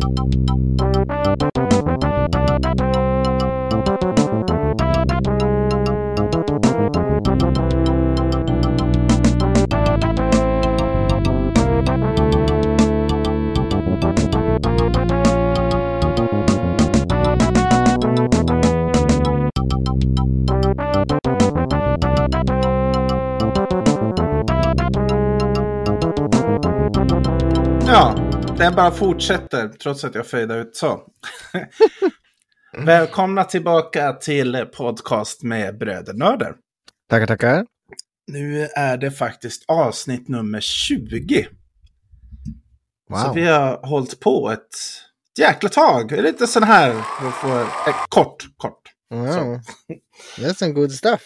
Ja, den bara fortsätter trots att jag fejdar ut så. Välkomna tillbaka till podcast med Brödernördar. Tackar, tackar. Nu är det faktiskt avsnitt nummer 20. Wow. Så vi har hållit på ett, jäkla tag. Lite sån här, för att få, eh, kort, kort. Wow. That's some good stuff.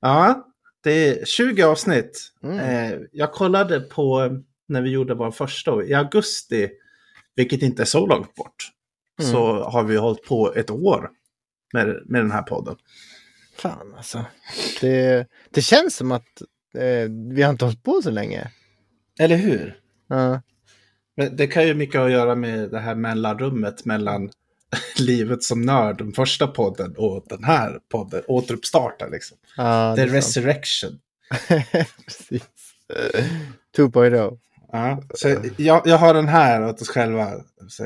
Ja, det är 20 avsnitt. Mm. Eh, jag kollade på när vi gjorde vår första i augusti, vilket inte är så långt bort. Mm. Så har vi hållit på ett år med, med den här podden. Fan alltså. Det, det känns som att eh, vi har inte hållit på så länge. Eller hur? Ja. Men det kan ju mycket att göra med det här mellanrummet mellan livet som nörd, den första podden, och den här podden, återuppstarta liksom. Ja, The. Resurrection. Precis. 2.0. Ja, så jag, jag har den här åt oss själva. Så,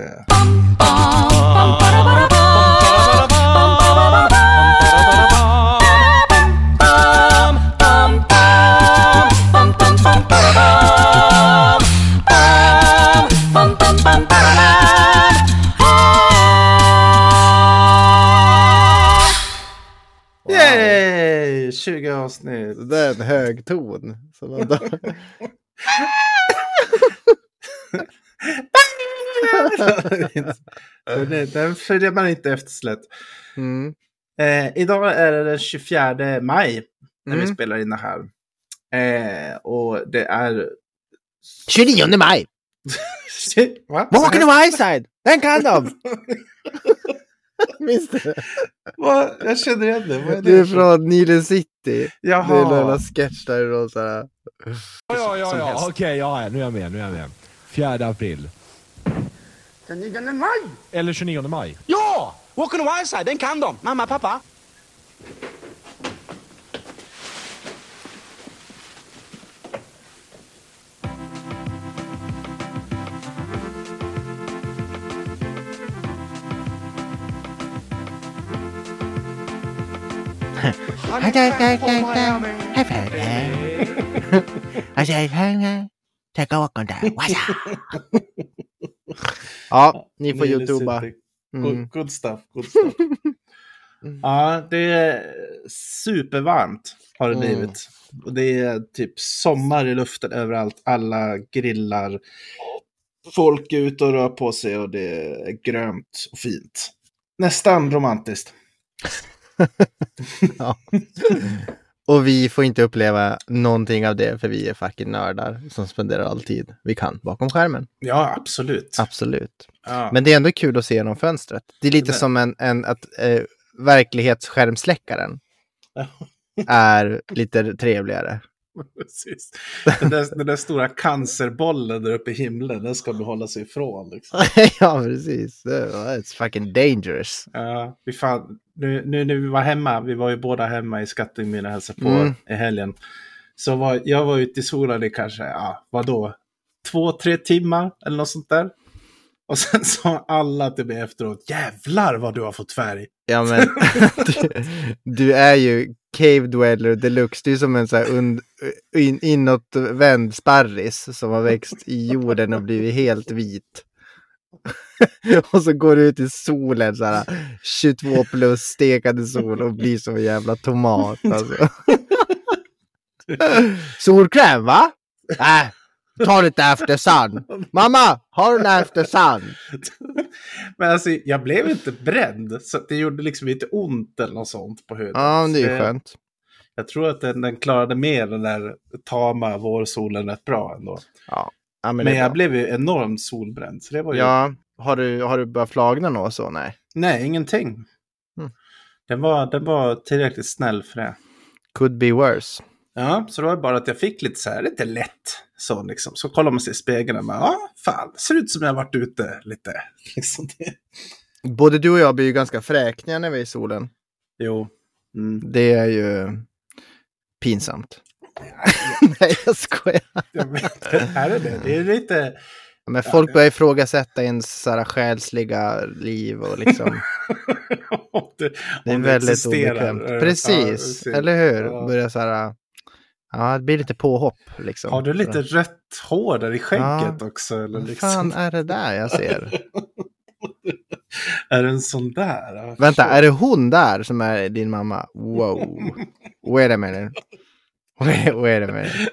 Yay! 20 avsnitt. Det är en hög ton. Den, den följer man inte efter slätt. mm. Eh, idag är det den 24 maj när vi Mm. spelar in det här. Eh, och det är... 29 maj! Va? Walking the wild side! Den kan de! Minns du? Va? Jag känner igen det. Vad är Det är från Nile City. Det är en Jaha. sketch där och så här. Ja, ja, ja, helst. okej, ja, nu är jag med, nu är jag med. 4 april. Den 9 maj! Eller 29 maj. Ja! Walk on the wild side, den kan de. Mamma, pappa. Ja, ni får youtuba. Mm. Good, good stuff. Good stuff. ja, det är supervarmt har det Mm. blivit. Och det är typ sommar i luften överallt. Alla grillar. Folk är ute och rör på sig och det är grönt och fint. Nästan romantiskt. Ja. Och vi får inte uppleva någonting av det för vi är fucking nördar som spenderar all tid vi kan bakom skärmen. Ja, absolut. Absolut. Ja. Men det är ändå kul att se genom fönstret. Det är lite Men- som en, en att eh, verklighetsskärmsläckaren är lite trevligare. Precis. Den där, den där stora cancerbollen där uppe i himlen, den ska du hålla sig ifrån. Liksom. ja, precis. It's fucking dangerous. Ja, vi fan, nu, nu när vi var hemma, vi var ju båda hemma i Skattungbyn och hälsade på Mm. i helgen. Så var, jag var ute i solen i kanske, ja, vadå, två, tre timmar eller något sånt där. Och sen sa alla till mig efteråt, jävlar vad du har fått färg. Ja, men du, du är ju cave dweller deluxe. Du är som en så här und, in, inåtvänd sparris som har växt i jorden och blivit helt vit. och så går du ut i solen så här 22 plus stekande sol och blir som en jävla tomat. Alltså. Solkräm va? Äh, ta lite after sun. Mamma, har du en after sun? Men alltså, jag blev inte bränd, så det gjorde liksom inte ont eller något sånt på huden. Ja, men det är ju skönt. Jag tror att den, den klarade med den där tama vårsolen rätt bra ändå. Ja, ja men, Men jag bra. blev ju enormt solbränd. Så det var ju... Ja, har du, har du börjat flagna nå och så? Nej. Nej, ingenting. Mm. Den, var, den var tillräckligt snäll för det. Could be worse. Ja, så det var bara att jag fick lite så här, lite lätt. Så liksom. Så kollar man sig i spegeln och bara, ja, fan, det ser ut som jag har varit ute lite. Liksom det. Både du och jag blir ju ganska fräkniga när vi är i solen. Jo. Mm. Det är ju pinsamt. Nej, jag skojar. Jag vet, är det det? Det är lite... Men folk börjar ifrågasätta ens så här själsliga liv och liksom. det, Det är väldigt existerar. obekvämt. Ja, Precis, eller hur? Ja. Börjar så här. Ja, det blir lite påhopp liksom. Har du lite rött hår där i skägget också? Eller Vad liksom? fan är det där jag ser? Är det en sån där? Ja, Vänta, är det hon där som är din mamma? Wow. Wait a minute. Wait, wait a minute.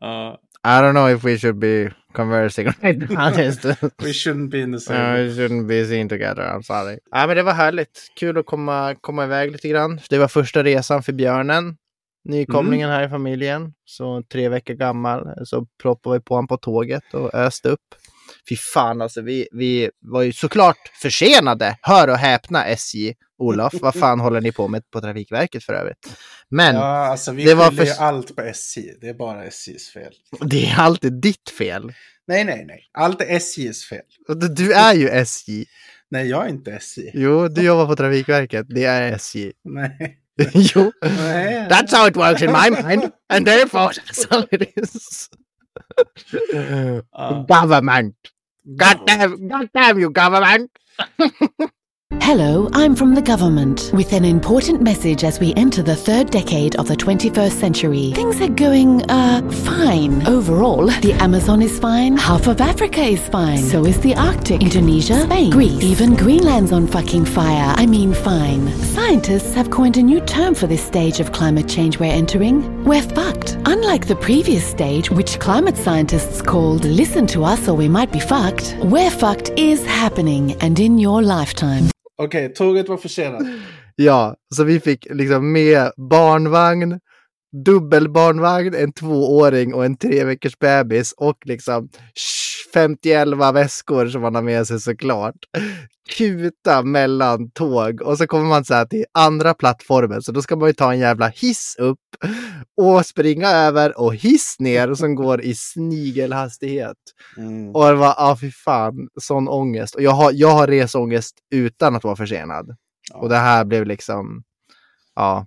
Ja, I don't know if we should be conversing right now. We shouldn't be in the No, same... we shouldn't be seen together, I'm sorry. Ja, men det var härligt. Kul att komma, komma iväg lite grann. Det var första resan för björnen. Nykomlingen här i familjen. Så tre veckor gammal. Så proppade vi på honom på tåget och öste upp. Fy fan alltså, vi, vi var ju såklart försenade. Hör och häpna SJ. Olof, vad fan håller ni på med på Trafikverket för övrigt? Men Ja, alltså vi det var skyller ju för- allt på SJ. Det är bara SJs fel. det är alltid ditt fel. Nej, nej, nej. Allt är SJs fel. Du är ju SJ. Nej, jag är inte SJ. Jo, du jobbar på Trafikverket. Det är SJ. Nej. jo. nej. That's how it works in my mind. And therefore, that's how it is. Ja. government. God damn, God damn you, government. Hello, I'm from the government with an important message as we enter the third decade of the 21st century. Things are going, uh, fine. Overall, the Amazon is fine, half of Africa is fine, so is the Arctic, Indonesia, Spain, Greece, even Greenland's on fucking fire. I mean, fine. Scientists have coined a new term for this stage of climate change we're entering. We're fucked. Unlike the previous stage, which climate scientists called listen to us or we might be fucked, we're fucked is happening and in your lifetime. Okej, tåget var försenat. Ja, så vi fick liksom med barnvagn, dubbelbarnvagn, en tvååring och en tre veckors bebis och liksom 50 väskor som man har med sig såklart. Kuta mellan tåg och så kommer man så här till andra plattformen så då ska man ju ta en jävla hiss upp och springa över och hiss ner som går i snigelhastighet. Mm. Och det var, ja fy fan, sån ångest. Och jag har, jag har resångest utan att vara försenad. Ja. Och det här blev liksom, ja.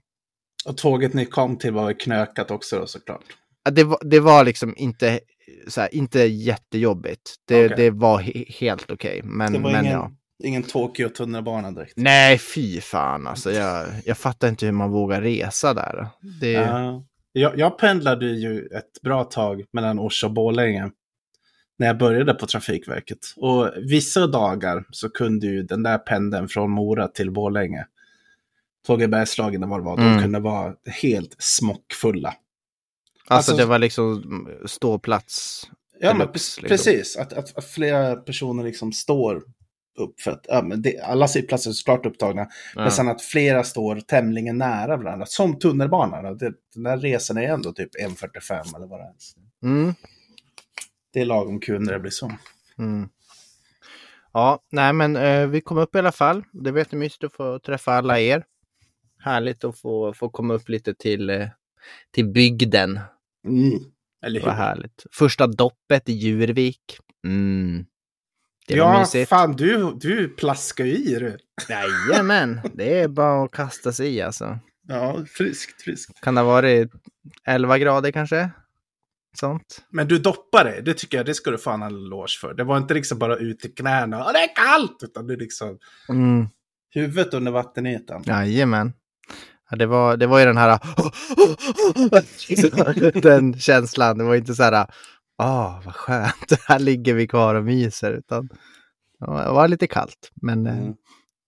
Och tåget ni kom till var knökat också då såklart. Det var, det var liksom inte, så här, inte jättejobbigt. Det, Okej. det var he helt okej. Men, Det var men ingen, ja. Ingen Tokyo tunnelbana direkt. Nej, fy fan alltså. Jag, jag fattar inte hur man vågar resa där. Det, Ja. jag, jag pendlade ju ett bra tag mellan Orsa och Borlänge. När jag började på Trafikverket. Och vissa dagar så kunde ju den där pendeln från Mora till Borlänge. Tåg i Bergslagen eller vad det var. Mm. De kunde vara helt smockfulla. alltså, alltså- det var liksom ståplats. Ja, men liksom. precis. Att, att, att flera personer liksom står upp för att ja, men det, alla sittplatser är såklart upptagna. Ja. Men sen att flera står tämligen nära varandra. Som tunnelbanan. Det, den där resan är ändå typ 1.45 eller vad det är. Mm. Det är lagom kul när det blir så. Mm. Ja, nej men eh, vi kom upp i alla fall. Det var jättemysigt att få träffa alla er. Härligt att få, få komma upp lite till, eh, till bygden. Mm. Eller hur? härligt. Första doppet i Djurvik. Mm. Det var Ja, mysigt. fan du, du plaskar ju i du. Jajamän, det är bara att kasta sig i alltså. Ja, friskt, friskt. Kan det ha varit 11 grader kanske? Sånt. Men du doppar det, det tycker jag, det ska du fan ha en eloge för. Det var inte liksom bara ut i knäna, och det är kallt! Utan det är liksom Mm. huvudet under vattenytan. Jajamän. Ja, det, var, det var ju den här... den känslan. Det var inte så här... Ah, vad skönt. Här ligger vi kvar och myser. Utan det var lite kallt. Men eh, Mm.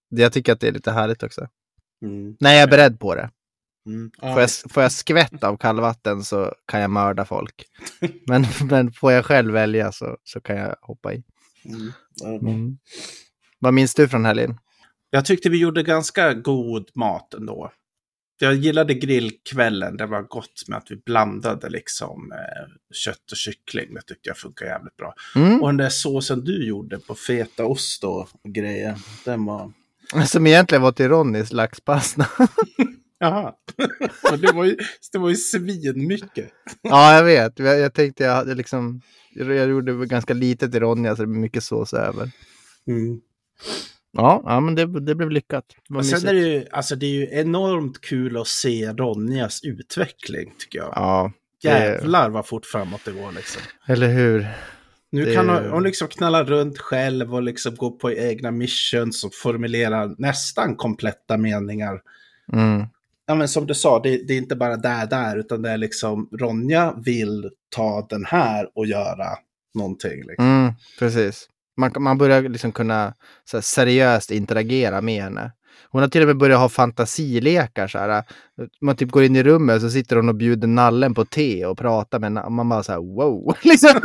jag tycker att det är lite härligt också. Mm. När jag är beredd på det. Mm. Får jag, får jag skvätt av kallvatten så kan jag mörda folk. Men, men får jag själv välja så, så kan jag hoppa i. Mm. Mm. Vad minns du från helgen? Jag tyckte vi gjorde ganska god mat ändå. Jag gillade grillkvällen. Det var gott med att vi blandade liksom eh, kött och kyckling. Det tyckte jag funkar jävligt bra. Mm. Och den där såsen du gjorde på fetaost och grejer. Den var... Som egentligen var till Ronnys laxpasta. Jaha. Men det var ju, det var ju svinmycket. Ja, jag vet. Jag, jag tänkte jag hade liksom... Jag gjorde ganska lite till Ronja så det blir mycket sås över. Ja, ja men det, det blev lyckat. Det Och sen är det ju, alltså det är ju enormt kul att se Ronjas utveckling, tycker jag. Ja, det- Jävlar vad fort framåt det går liksom. eller hur? Nu Det- kan hon, hon liksom knalla runt själv och liksom gå på egna missions och formulera nästan kompletta meningar. Mm. Ja, men som du sa, det, det är inte bara där, där, utan det är liksom Ronja vill ta den här och göra någonting. Liksom. Mm, precis. Man, man börjar liksom kunna så här, seriöst interagera med henne. Hon har till och med börjat ha fantasilekar. Så här. Man typ går in i rummet så sitter hon och bjuder nallen på te och pratar med nallen. Man bara så här wow. liksom.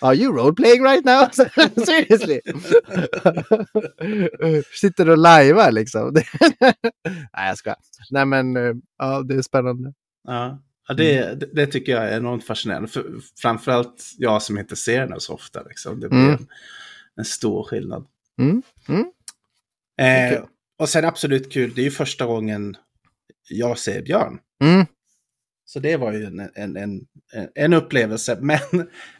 Are you role playing right now? Seriously? sitter och lajvar liksom. Nej jag ska. Nej men eh, ja det är spännande. Ja. Ja, det, det, det tycker jag är enormt fascinerande. För, framförallt jag som inte ser henne så ofta. Liksom. Det blir Mm. en, en stor skillnad. Mm, mm. Eh, Okej. och sen absolut kul, det är ju första gången jag ser Björn. Mm. Så det var ju en, en, en, en upplevelse. Men,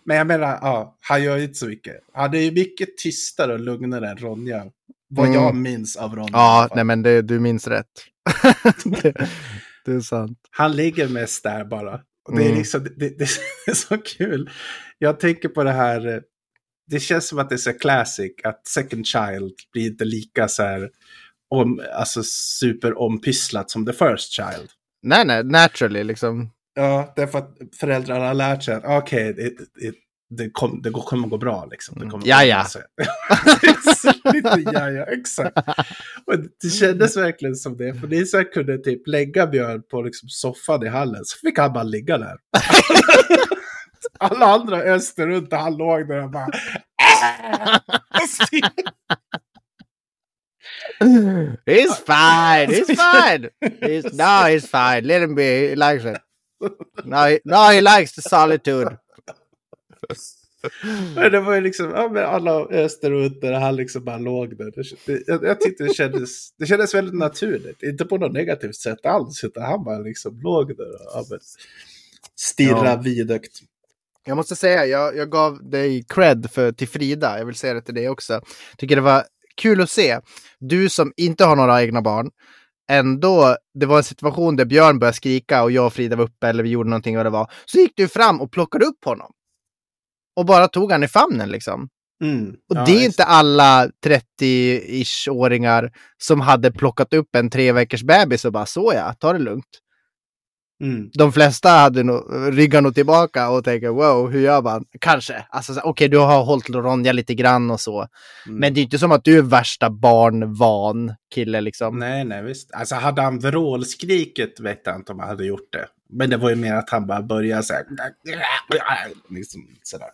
men jag menar, ja, han gör ju inte så mycket. Han är ju mycket tystare och lugnare än Ronja. Vad Mm. jag minns av Ronja. Ja, nej men det, du minns rätt. det, det är sant. Han ligger mest där bara. Och det, är Mm. liksom, det, det är så kul. Jag tänker på det här. eh, Det känns som att det är så classic att Second Child blir inte lika så här om, alltså super ompysslat som The First Child. Nej, nej, naturally liksom. Ja, därför att föräldrarna har lärt sig att okej, det, det, det, kom, det kommer gå bra liksom. Det kommer Ja, ja. Lite ja, ja, exakt. Och det kändes verkligen som det. För Lisa kunde typ lägga Björn på liksom soffan i hallen, så fick han bara ligga där. Alla andra öste runt och han låg där och bara... He's fine, he's fine. He's, no, he's fine. Let him be. He likes it. No, he, no, he likes the solitude. Men det var ju liksom, ja men alla öste runt där och han liksom bara låg där. Det, jag, jag tyckte det kändes, det kändes väldigt naturligt. Inte på något negativt sätt alls, utan han bara liksom låg där och ja, men, stirra Ja. vidögt. Jag måste säga, jag, jag gav dig cred för, till Frida. Jag vill säga det till dig också. Tycker det var kul att se. Du som inte har några egna barn. Ändå, det var en situation där Björn började skrika och jag och Frida var uppe eller vi gjorde någonting vad det var. Så gick du fram och plockade upp honom. Och bara tog han i famnen liksom. Mm. Och Ja, det är inte alla 30-ish-åringar som hade plockat upp en tre veckors bebis och bara så ja, ta det lugnt. Mm. De flesta hade nog, ryggar nog tillbaka och tänker wow, hur gör man? Kanske. Alltså, så- okej, du har hållit Ronja lite grann och så. Mm. Men det är inte som att du är värsta barnvan kille liksom. Nej, nej, visst. Alltså hade han vrålskriket vet jag inte om han hade gjort det. Men det var ju mer att han bara började så här. Liksom sådär.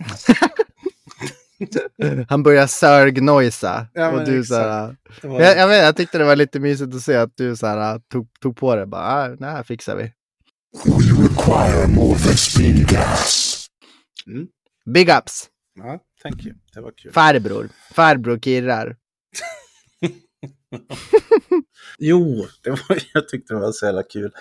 Han börjar sörgnojsa. Ja, och du så här, Det var, jag, jag, vet, jag tyckte det var lite mysigt att se att du så här, tog, tog på det. Bara, ah, nej, här fixar vi. Mm. Big ups! Ja, thank you. Det var kul. Farbror. Farbror kirrar. Jo, det var, jag tyckte det var så jävla kul.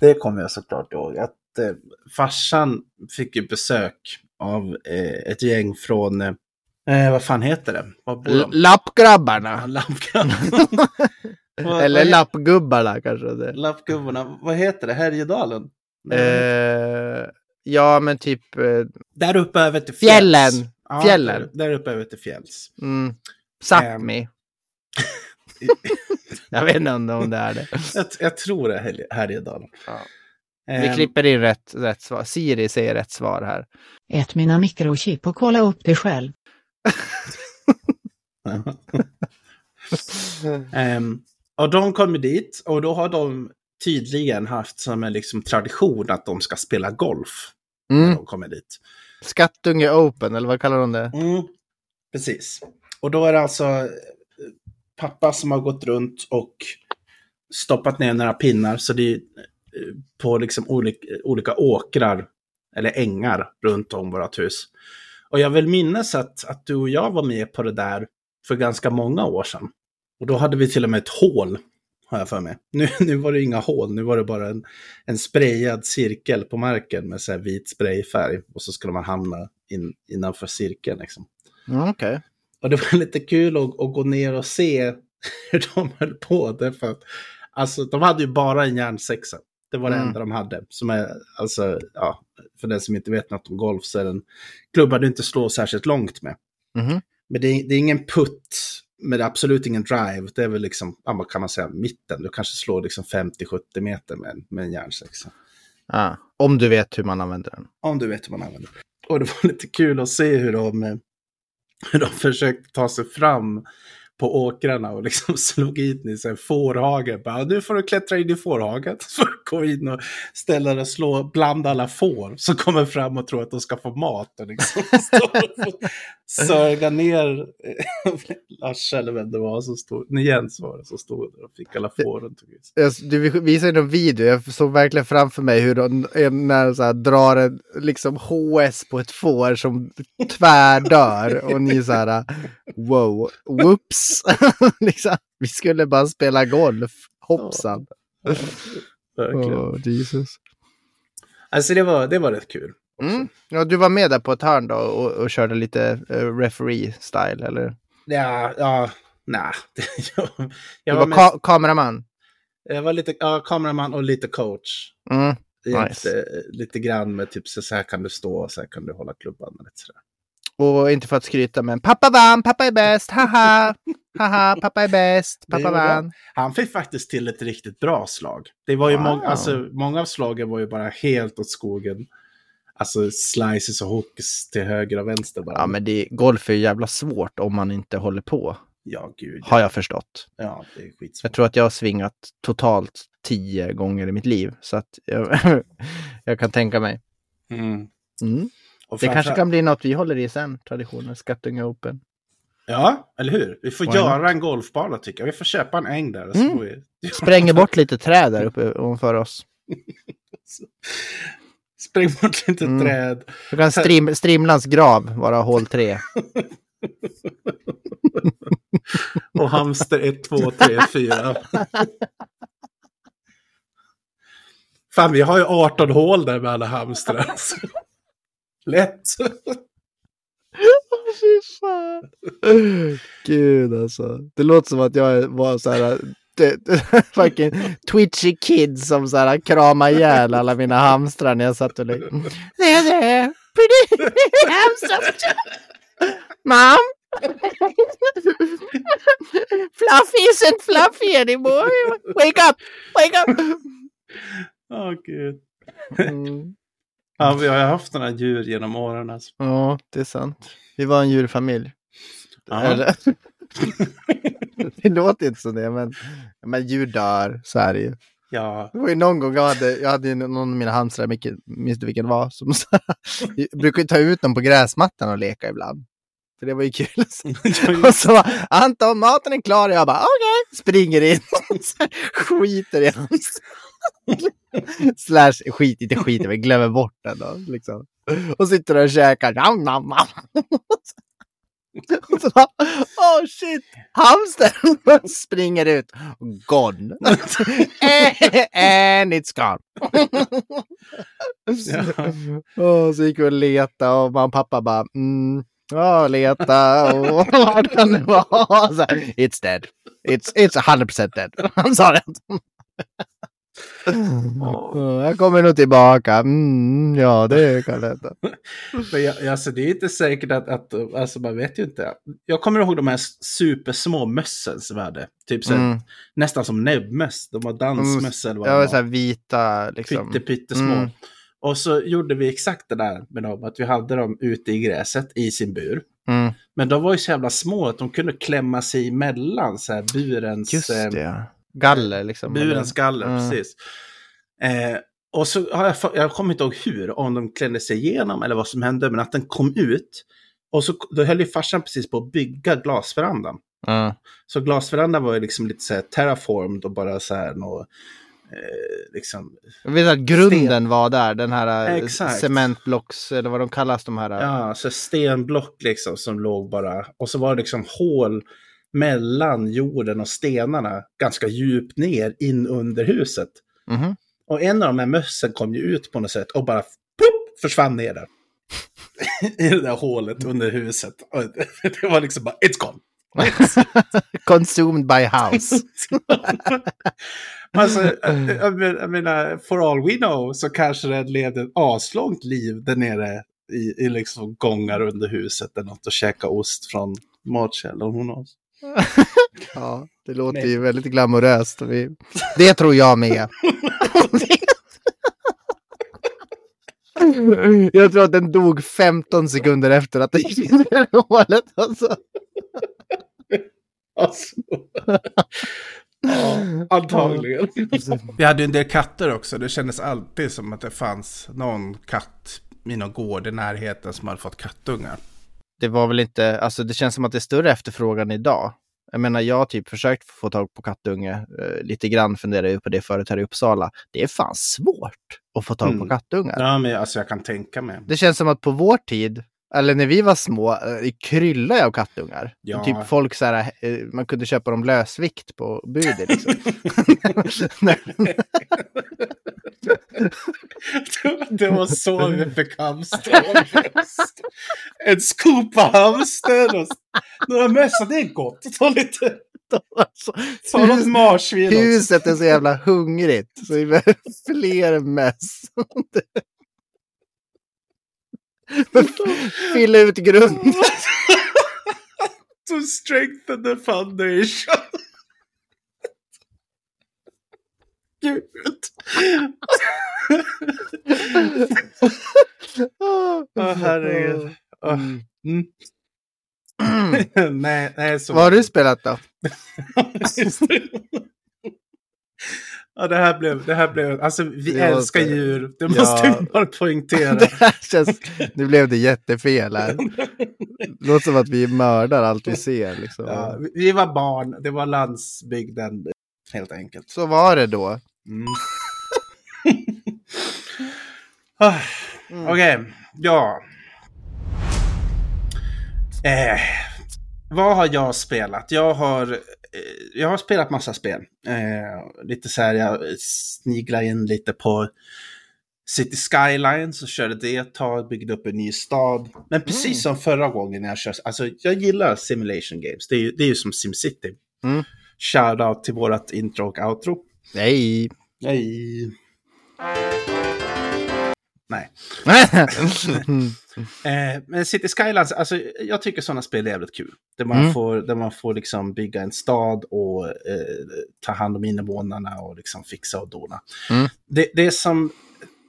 Det kommer jag såklart ihåg. Att eh, farsan fick ju besök av eh, ett gäng från, eh, vad fan heter det? Lappgrabbarna. Lappgrabbarna. Vad- Eller vad- lappgubbarna kanske. Det. Lappgubbarna. Vad heter det? Härjedalen? Eh, ja, men typ... Eh, Där uppe över till fjälls. Fjällen. Ja, Fjällen. Där, där uppe över till fjälls. mm, Ehm. Sápmi. jag vet inte om det är det. Jag, jag tror det är Härje- Härjedalen. Ja. Ehm, Vi klipper in rätt, rätt svar. Siri säger rätt svar här. Ät mina mikrochip och kolla upp det själv. Ehm, och de kommer dit och då har de tydligen haft som en liksom tradition att de ska spela golf när Mm. de kommer dit. Skattunge Open, eller vad kallar de det? Mm, precis. Och då är det alltså pappa som har gått runt och stoppat ner några pinnar så det är eh, på liksom olika, olika åkrar eller ängar runt om vårt hus. Och jag vill minnas att, att du och jag var med på det där för ganska många år sedan. Och då hade vi till och med ett hål Har jag för mig. Nu, nu var det inga hål, nu var det bara en, en sprayad cirkel på marken med så här vit sprayfärg. Och så skulle man hamna in, innanför cirkeln liksom. Mm, Okej. Och det var lite kul att, att gå ner och se hur de höll på. Därför att, alltså, de hade ju bara en järnsexa. Det var det Mm. enda de hade. Som är, alltså, ja, för den som inte vet något om golf så är den klubba du inte slår särskilt långt med. Mhm. Men det är, det är ingen putt, men det är absolut ingen drive. Det är väl liksom, ja, vad kan man säga, mitten. Du kanske slår liksom 50-70 meter med, en- med en järnsexa. Ah, om du vet hur man använder den. Om du vet hur man använder det. Och det var lite kul att se hur de, eh, hur de försökte ta sig fram på åkrarna och liksom slog in i en fårhage. Bara, nu får du klättra in i fårhagen. Så får du gå in och ställa dig och slå bland alla får som kommer fram och tror att de ska få mat. Och liksom sörga ner eh, Larsa eller vem det var som stod, nej, Jens var det som stod där och fick alla fåren. du visade någon video, jag såg verkligen framför mig hur de en- när så här, drar en liksom HS på ett får som tvärdör. och ni så här, wow, whoops. liksom, vi skulle bara spela golf, hoppsan. Verkligen. Oh, Jesus. Alltså det var, det var rätt kul. Mm. Ja, du var med där på ett hörn då och, och körde lite uh, referee-style, eller? Ja, ja, nej. jag, Du jag, var var mest, ka- kameraman. jag var lite ja, kameraman och lite coach. Mm. Nice. lite grann med typ så här kan du stå, så här kan du hålla klubban. Och lite sådär. Och inte för att skryta, men pappa vann, pappa är bäst, haha! Haha, pappa är bäst, pappa vann. Han fick faktiskt till ett riktigt bra slag. Det var ju Wow. många, alltså, många av slagen var ju bara helt åt skogen. Alltså slices och hooks till höger och vänster bara. Ja, men det, golf är ju jävla svårt om man inte håller på, Ja, gud. har jag förstått. Ja, det är skitsvårt. Jag tror att jag har svingat totalt tio gånger i mitt liv, så att jag, jag kan tänka mig. Mm. Mm. Och Det kanske kan bli något vi håller i sen, traditionen Skattunga Open. Ja, eller hur? Vi får Why göra en golfbana tycker jag. Vi får köpa en äng där. Mm. vi... Spränger bort lite träd där uppe ovanför oss. Spräng bort lite Mm. träd. Då kan strim, Strimlans grav vara hål tre. Och hamster 1, 2, 3, 4. Fan, vi har ju 18 hål där med alla hamstrar. Lätt. Fy fan. Gud alltså. Det låter som att jag var så här... Fucking twitchy kid som så här kramade ihjäl alla mina hamstrar när jag satt och lekte. Pretty hamster. Mom? Fluffy isn't fluffy anymore. Wake up, wake up. Åh, gud. Mm. Ja, vi har ju haft några djur genom åren. Alltså. Ja, det är sant. Vi var en djurfamilj. Ja. Det låter inte som det, men, men djur dör, så är det ju. Ja, Det var ju någon gång jag hade, jag hade ju någon av mina hamstrar, jag minns inte vilken det var, som så jag brukade ta ut dem på gräsmattan och leka ibland. För det var ju kul. och så Anton, maten är klar. Jag bara, okej. Springer in och skiter i hamstern. Slash, skit, inte skiter, men glömmer bort den då. Liksom. Och sitter och käkar. Nam, nam, nam. Och så bara, oh shit, hamstern springer ut. Gone. And it's gone. Och så gick vi och letade och mamma och pappa bara, mm, ja, leta och vart kan det vara? It's dead. It's, it's 100% dead. Han sa det. Ja, Jag kommer nog tillbaka. Mm, ja, det kan det. Men jag, alltså, det är inte säkert att, att, alltså man vet ju inte. Jag kommer ihåg de här supersmå mössen som vi hade. Typ så Mm. nästan som näbbmöss. De var dansmöss eller vad var. så här vita liksom. Pytte, pyttesmå. Mm. Och så gjorde vi exakt det där med dem. Att vi hade dem ute i gräset i sin bur. Mm, Men de var ju så jävla små att de kunde klämma sig emellan så här burens, just eh, det. ja. Galler liksom. burens galler. Mm. Precis. Eh, och så har jag, jag kommer inte ihåg hur, om de klämde sig igenom eller vad som hände, men att den kom ut. Och så då höll ju farsan precis på att bygga glasverandan. Ja. Så glasverandan var ju liksom lite så här terraformed och bara så här något, eh, liksom, Jag vet att grunden var där, den här eh, Exakt. cementblocks, eller vad de kallas de här. ja, så stenblock liksom som låg bara, och så var det liksom hål mellan jorden och stenarna ganska djupt ner in under huset. Mhm. Och en av de här mössen kom ju ut på något sätt och bara plopp, försvann ner där. I det där hålet under huset. Och det var liksom bara, it's gone. Consumed by house. alltså, jag, jag men- jag menar, for all we know så kanske den levde ett aslångt liv där nere i, i liksom gångar under huset eller något och käka ost från matkällan. Who knows? Ja, det låter ju väldigt glamoröst. Det tror jag med. Jag tror att den dog 15 sekunder efter att det gick in i det hålet. Alltså. Alltså. Ja, antagligen. Vi hade ju en del katter också. Det kändes alltid som att det fanns någon katt i någon gård i närheten som hade fått kattungar. Det var väl inte, alltså det känns som att det är större efterfrågan idag. Jag menar, jag har typ försökt få tag på kattunge. Eh, lite grann funderar jag på det förut här i Uppsala. Det är fan svårt att få tag på Mm. kattungar. Ja, men alltså jag kan tänka mig. Det känns som att på vår tid, eller när vi var små, eh, det kryllade av kattungar. Ja. Typ folk så här, eh, man kunde köpa dem lösvikt på budet liksom. det var så vi fick hamster. En skopa hamster och några mössor, det är gott. Ta lite, alltså, ta något marsvin huset är så jävla hungrigt. Så vi behöver fler möss. Fylla ut grunden. To strengthen the foundation. Gud. Åh, herregud. Åh, Mm. mm. nej, nej, så... Vad har du spelat då? Ja, det här blev, det här blev, alltså vi Det älskar måste- djur, det Ja. måste vi bara poängtera. Det här känns, nu blev det jättefel här. Det låter som att vi mördar allt vi ser. Liksom. Ja, vi- var barn, det var landsbygden, helt enkelt. Så var det då. Mm. Ah, Okej, ja. Eh, vad har jag spelat? Jag har, jag har spelat massa spel. Eh, lite så här, jag sniglar in lite på City Skylines och körde det ett tag, byggde upp en ny stad. Men precis som förra gången när jag kör, alltså jag gillar simulation games. Det är ju, det är ju som SimCity. Mm. Shoutout till vårat intro och outro. Nej. Nej. Nej. Eh, men City Skylines, alltså jag tycker sådana spel är jävligt kul. Där man Mm. får, där man får liksom bygga en stad och eh, ta hand om invånarna och liksom fixa och dona. Mm. Det, det, som,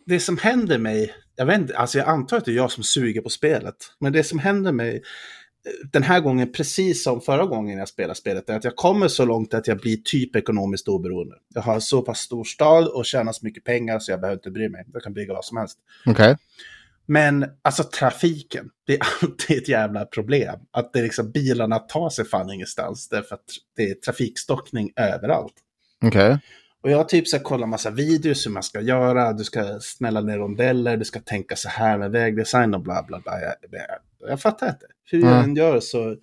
det som händer mig, jag vet inte, alltså jag antar att det är jag som suger på spelet, men det som händer mig den här gången, precis som förra gången jag spelade spelet, är att jag kommer så långt att jag blir typ ekonomiskt oberoende. Jag har så pass stor stad och tjänar så mycket pengar så jag behöver inte bry mig. Jag kan bygga vad som helst. Okej. Men alltså trafiken, det är alltid ett jävla problem. Att det är liksom bilarna tar sig fan ingenstans därför att det är trafikstockning överallt. Okej. Och jag har typ så här kollat massa videos hur man ska göra. Du ska smälla ner rondeller, du ska tänka så här med vägdesign och bla bla bla. Jag, jag, jag fattar inte. Hur jag Mm. än gör så,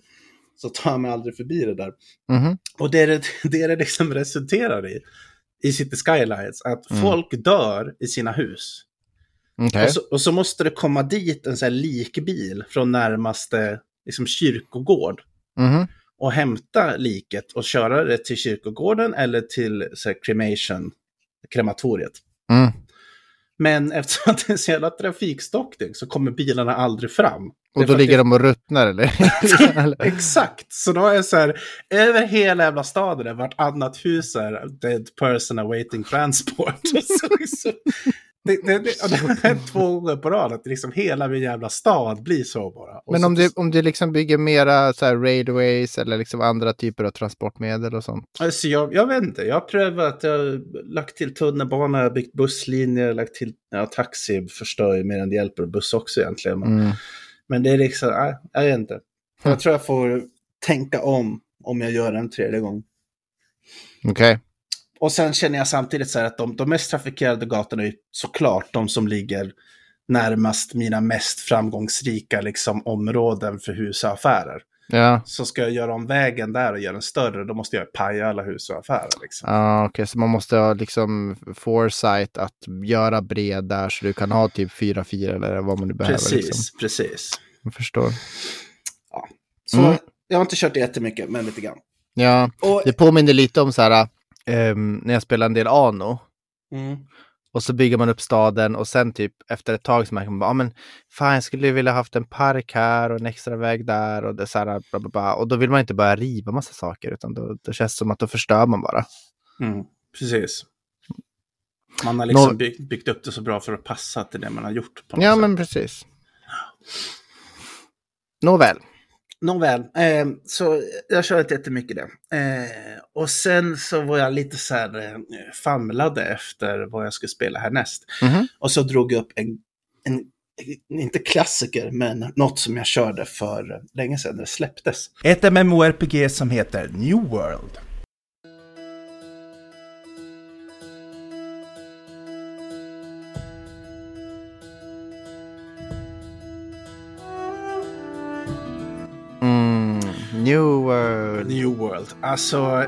så tar jag mig aldrig förbi det där. Mhm. Och det är det, det, är det liksom resulterar i, i City Skylines, att Mm. folk dör i sina hus. Okej. Och, så, och så måste det komma dit en sån här likbil från närmaste liksom, kyrkogård Mhm. Och hämta liket och köra det till kyrkogården eller till så här, cremation, krematoriet. Mm. Men eftersom det är så jävla trafikstockning så kommer bilarna aldrig fram. Och då ligger det- de och ruttnar eller? Exakt! Så då är det så här, över hela jävla staden, vartannat hus är dead person awaiting transport. så liksom, det, det, det, har hänt två gånger på rad, att liksom hela min jävla stad blir så bara. Och Men så, om du, om du liksom bygger mera så här railways eller liksom andra typer av transportmedel och sånt. Alltså jag, jag vet inte, jag har prövat, jag har lagt till tunnelbana, byggt busslinjer, lagt till, ja taxi förstör ju mer än det hjälper, buss också egentligen. Men, Mm. men det är liksom, nej, jag vet inte. Jag tror jag får tänka om, om jag gör det en tredje gång. Okej. Och sen känner jag samtidigt så att de, de mest trafikerade gatorna är såklart de som ligger närmast mina mest framgångsrika liksom, områden för hus och affärer. Ja, Så ska jag göra om vägen där och göra den större, då måste jag paja alla hus och affärer. Liksom. ah, okej, så man måste ha liksom foresight att göra bred där så du kan ha typ 4-4 eller vad man nu behöver. precis, Liksom. precis. Jag förstår. Så Mm. jag har inte kört det jättemycket, men lite grann. Ja, Och, det påminner lite om så här, ehm, när jag spelar en del Ano. mm, Och så bygger man upp staden och sen typ efter ett tag så märker man bara, ah, men fan jag skulle vilja haft en park här och en extra väg där och det så här, bla, bla, bla. Och då vill man inte börja riva massa saker utan då, då känns det som att då förstör man bara. mm, precis. Man har liksom Nå- byggt, byggt upp det så bra för att passa till det man har gjort. Ja sätt. men precis. Nåväl. Nåväl, eh, så jag körde inte jättemycket det. Eh, och sen så var jag lite så här eh, famlade efter vad jag skulle spela härnäst. Mhm. Och så drog jag upp en, en, inte klassiker, men något som jag körde för länge sedan det släpptes. Ett MMORPG som heter New World. New World. New World. Alltså,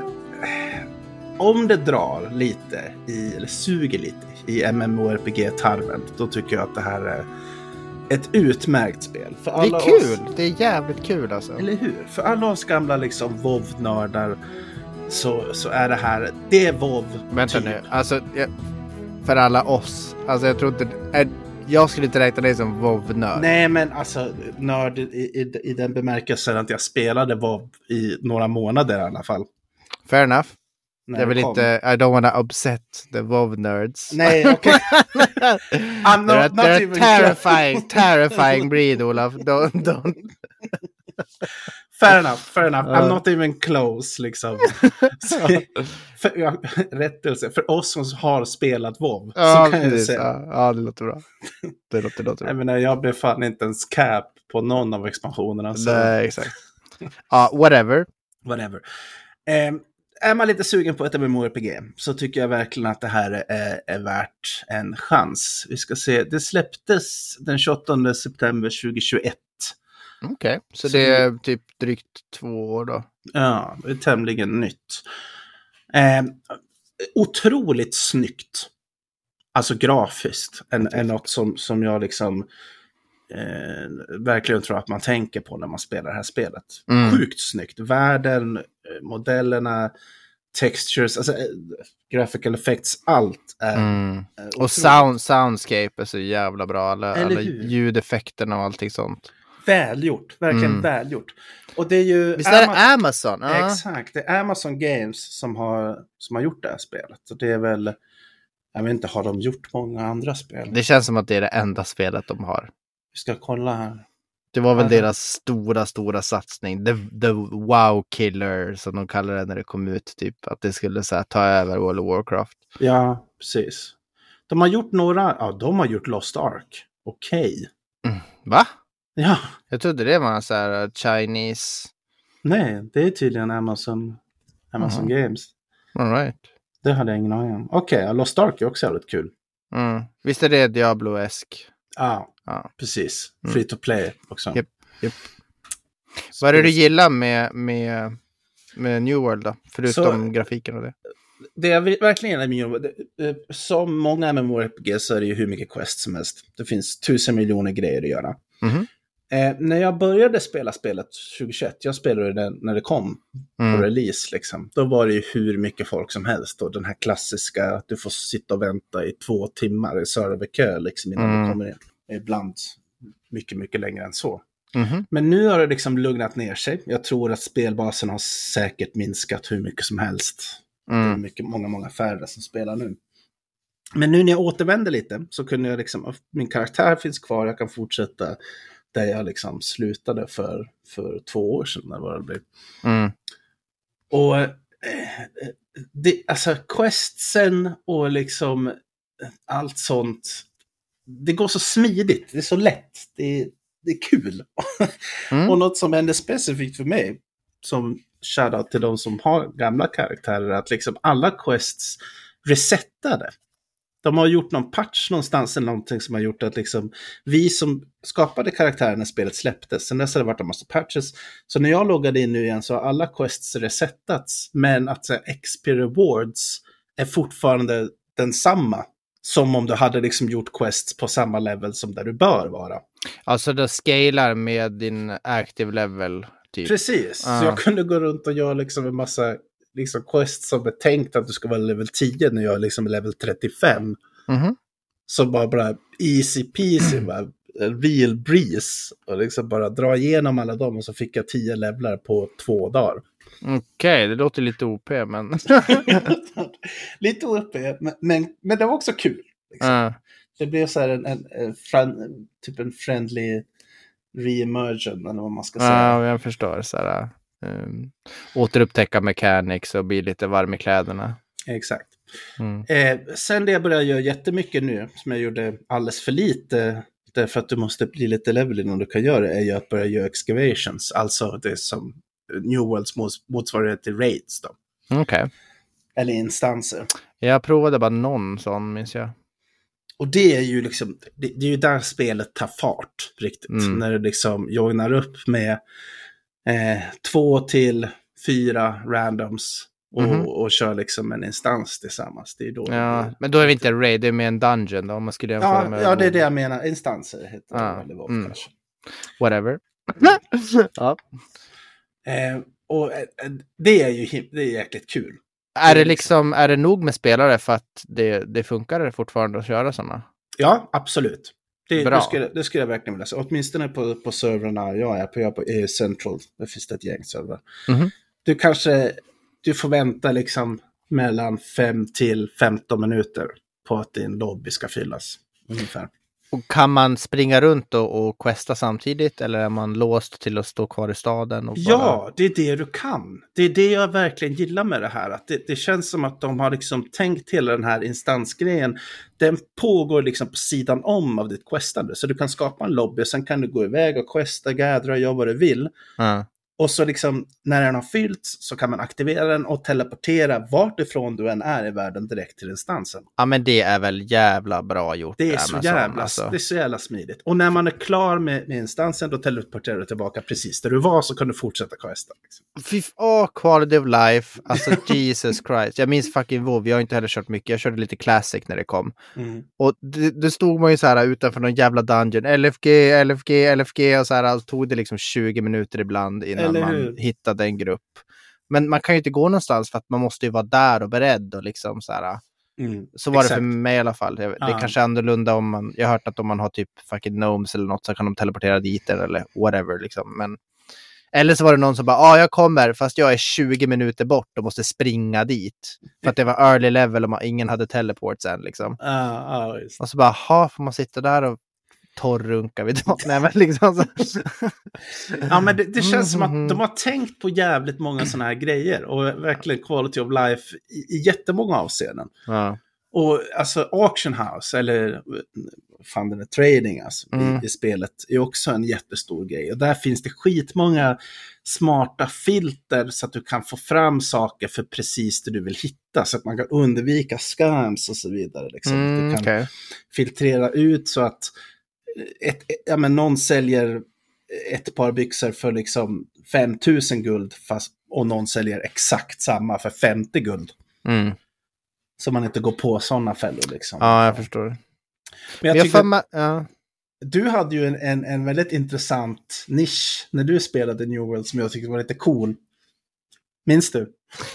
om det drar lite i, eller suger lite i MMORPG-tarmen, då tycker jag att det här är ett utmärkt spel. För Det alla är kul. Oss, Det är jävligt kul alltså. eller hur? För alla oss gamla liksom WoW-nördar så, så är det här, det är WoW. Vänta typ. nu. Alltså, för alla oss. Alltså jag tror inte... Är, jag skulle inte räkna dig som WoW-nörd. Nej, men alltså nörd i, i, i den bemärkelsen att jag spelade WoW i några månader i alla fall. Fair enough. när Jag vill kom. inte... I don't wanna upset the WoW-nerds. Nej, okej. I'm not, they're not they're even terrifying, terrifying breed, Olof. Don't, don't. Fair enough, fair enough. I'm not even close, liksom. Så, för, ja, rättelse, för oss som har spelat WoW Ja, så kan jag precis. säga. Ja, det låter bra. Det låter, det låter bra. Jag menar, jag blev fan inte ens cap på någon av expansionerna. Så Nej, exakt. Ja, whatever. whatever. Eh, är man lite sugen på ett MMORPG så tycker jag verkligen att det här är, är värt en chans. Vi ska se, det släpptes den 28 september 2021. Okej, så Så det är typ drygt två år då. Ja, det är tämligen nytt. Eh, otroligt snyggt. Alltså grafiskt. En, en något som, som jag liksom eh, verkligen tror att man tänker på när man spelar det här spelet. Mm. Sjukt snyggt. Världen, eh, modellerna, textures, alltså eh, graphical effects, allt är Mm. eh, Och sound, soundscape är så jävla bra. Alla, alla ljudeffekterna och allting sånt. Välgjort. Verkligen Mm. välgjort. Och det är ju... Visst är det Ama- Amazon? Ja. Exakt, det är Amazon Games som har, som har gjort det här spelet. Och det är väl, jag vet inte, har de gjort många andra spel? Det känns som att det är det enda spelet de har. Vi ska kolla här. Det var väl Ja. deras stora, stora satsning. The, the wow killer som de kallar det när det kom ut. Typ att det skulle så här, ta över World of Warcraft. Ja, precis. De har gjort några, ja, de har gjort Lost Ark. Okej. Va? Ja, Jag trodde det var så här uh, Chinese. nej, det är tydligen Amazon, Amazon Games. All right. Det hade jag ingen aning om. Okej, ja, Lost Ark är också jävligt kul. Mm. Visst är det Diablo-esk? Ja, Ja. precis. Mm. Free to play också. Japp, japp. Vad är det du gillar med, med, med New World då? Förutom Så- grafiken och det. Det jag verkligen gillar med Unreal, det- eh, som många MMORPG så är det ju hur mycket quest som helst. Det finns tusen miljoner grejer att göra. Mhm. Eh, när jag började spela spelet 2021, jag spelade det när det kom på Mm. release, liksom, då var det ju hur mycket folk som helst. Och den här klassiska, att du får sitta och vänta i två timmar i serverkö liksom, innan Mm. du kommer in. Ibland mycket, mycket längre än så. Mhm. Men nu har det liksom lugnat ner sig. Jag tror att spelbasen har säkert minskat hur mycket som helst. Det är Mm. mycket, många, många färre som spelar nu. Men nu när jag återvänder lite så kunde jag liksom, min karaktär finns kvar, jag kan fortsätta där jag liksom slutade för, för två år sedan. Eller vad det blir. Mm. Och eh, det, alltså questsen och liksom eh, allt sånt. Det går så smidigt, det är så lätt, det är, det är kul. Mm. och något som hände specifikt för mig, som shoutout till de som har gamla karaktärer, att liksom alla quests resettade. De har gjort någon patch någonstans eller någonting som har gjort att liksom vi som skapade karaktären när spelet släpptes, sen dess har det varit en massa patches. Så när jag loggade in nu igen så har alla quests resettats, men att så här, XP rewards är fortfarande densamma. Som om du hade liksom gjort quests på samma level som där du bör vara. Alltså det scalar med din active level. Typ. Precis, Ja. så jag kunde gå runt och göra liksom en massa liksom quests som är tänkt att du ska vara level 10 när jag är liksom level 35. Mhm. Så bara, bara easy peasy, bara en real breeze. Och liksom bara dra igenom alla dem och så fick jag 10 levlar på två dagar. Okej, det låter lite OP men... Lite uppe, men, men, men det var också kul. Liksom. Ja. Det blev så här en, en, en fran, typ en friendly re-emersion, eller vad man ska säga. Ja, jag förstår. Så här, um, återupptäcka mechanics och bli lite varm i kläderna. Exakt. Mm. Eh, sen det jag börjar göra jättemycket nu, som jag gjorde alldeles för lite, därför att du måste bli lite level innan du kan göra det, är ju att börja göra excavations. Alltså det som New Worlds mots- motsvarighet till raids då. Okej. Eller instanser. Jag provade bara någon sån, minns jag. Och det är ju liksom, det, det är ju där spelet tar fart riktigt. Mm. När det liksom joinar upp med eh, två till fyra randoms och, Mhm. och kör liksom en instans tillsammans. Det är då det Ja, blir- men då är det inte en raid, det är mer en dungeon då, om man skulle jämföra Ja, med... ja, det är det jag menar. Instanser heter det i WoW mm. kanske. Whatever. ja. Eh, och eh, det är ju det är jäkligt kul. Är det liksom, är det nog med spelare för att det, det funkar fortfarande att köra sådana? Ja, absolut. Det, Bra. det, skulle, det skulle jag verkligen vilja säga. Åtminstone på, på servrarna jag är på. Jag är på EU Central. Det finns det ett gäng servrar. Mhm. Du kanske du får vänta liksom mellan 5 till 15 minuter på att din lobby ska fyllas. Ungefär. Och kan man springa runt och, och questa samtidigt eller är man låst till att stå kvar i staden? Och bara... Ja, det är det du kan. Det är det jag verkligen gillar med det här. Att det, det känns som att de har liksom tänkt hela den här instansgrejen. Den pågår liksom på sidan om av ditt questande. Så du kan skapa en lobby och sen kan du gå iväg och questa, gaddra, göra vad du vill. Ja. Och så liksom när den har fyllts så kan man aktivera den och teleportera vart ifrån du än är i världen direkt till instansen. ja, men det är väl jävla bra gjort. Det är så jävla, alltså. det är så jävla smidigt. Och när man är klar med, med instansen då teleporterar du tillbaka precis där du var så kan du fortsätta questa. Liksom. Fy, åh, quality of life. Alltså Jesus Christ. Jag minns fucking WoW. Jag har inte heller kört mycket. Jag körde lite classic när det kom. Och det, det stod man ju så här utanför någon jävla dungeon. LFG, LFG, LFG och så här. Och tog det liksom 20 minuter ibland innan Eller man hur? hittade en grupp. Men man kan ju inte gå någonstans för att man måste ju vara där och beredd och liksom så här. Så var det för Exakt. mig i alla fall. Det, det Ja. är kanske annorlunda om man, jag har hört att om man har typ fucking gnomes eller något så kan de teleportera dit eller whatever liksom. Men, eller så var det någon som bara, ja ah, jag kommer fast jag är 20 minuter bort och måste springa dit. För att det var early level och man, ingen hade teleport sen liksom. Ja, ja, just. Och så bara, ha får man sitta där och torrrunka vid dagen? Nej men liksom så. Ja, men det, det känns som att de har tänkt på jävligt många sådana här grejer. Och verkligen quality of life i, i jättemånga avseenden. ja. Och alltså auction house, eller fan den är trading alltså, Mm. i, i spelet, är också en jättestor grej. Och där finns det skitmånga smarta filter så att du kan få fram saker för precis det du vill hitta. Så att man kan undvika scams och så vidare. Liksom. Mm, du kan okej. filtrera ut så att ett, ja, men någon säljer ett par byxor för liksom 5000 guld fast, och någon säljer exakt samma för 50 guld. Mm. Så man inte går på sådana fällor. Liksom. Ja, jag förstår. Men jag jag tycker ma- ja. du hade ju en, en, en väldigt intressant nisch när du spelade New World som jag tyckte var lite cool. Minns du?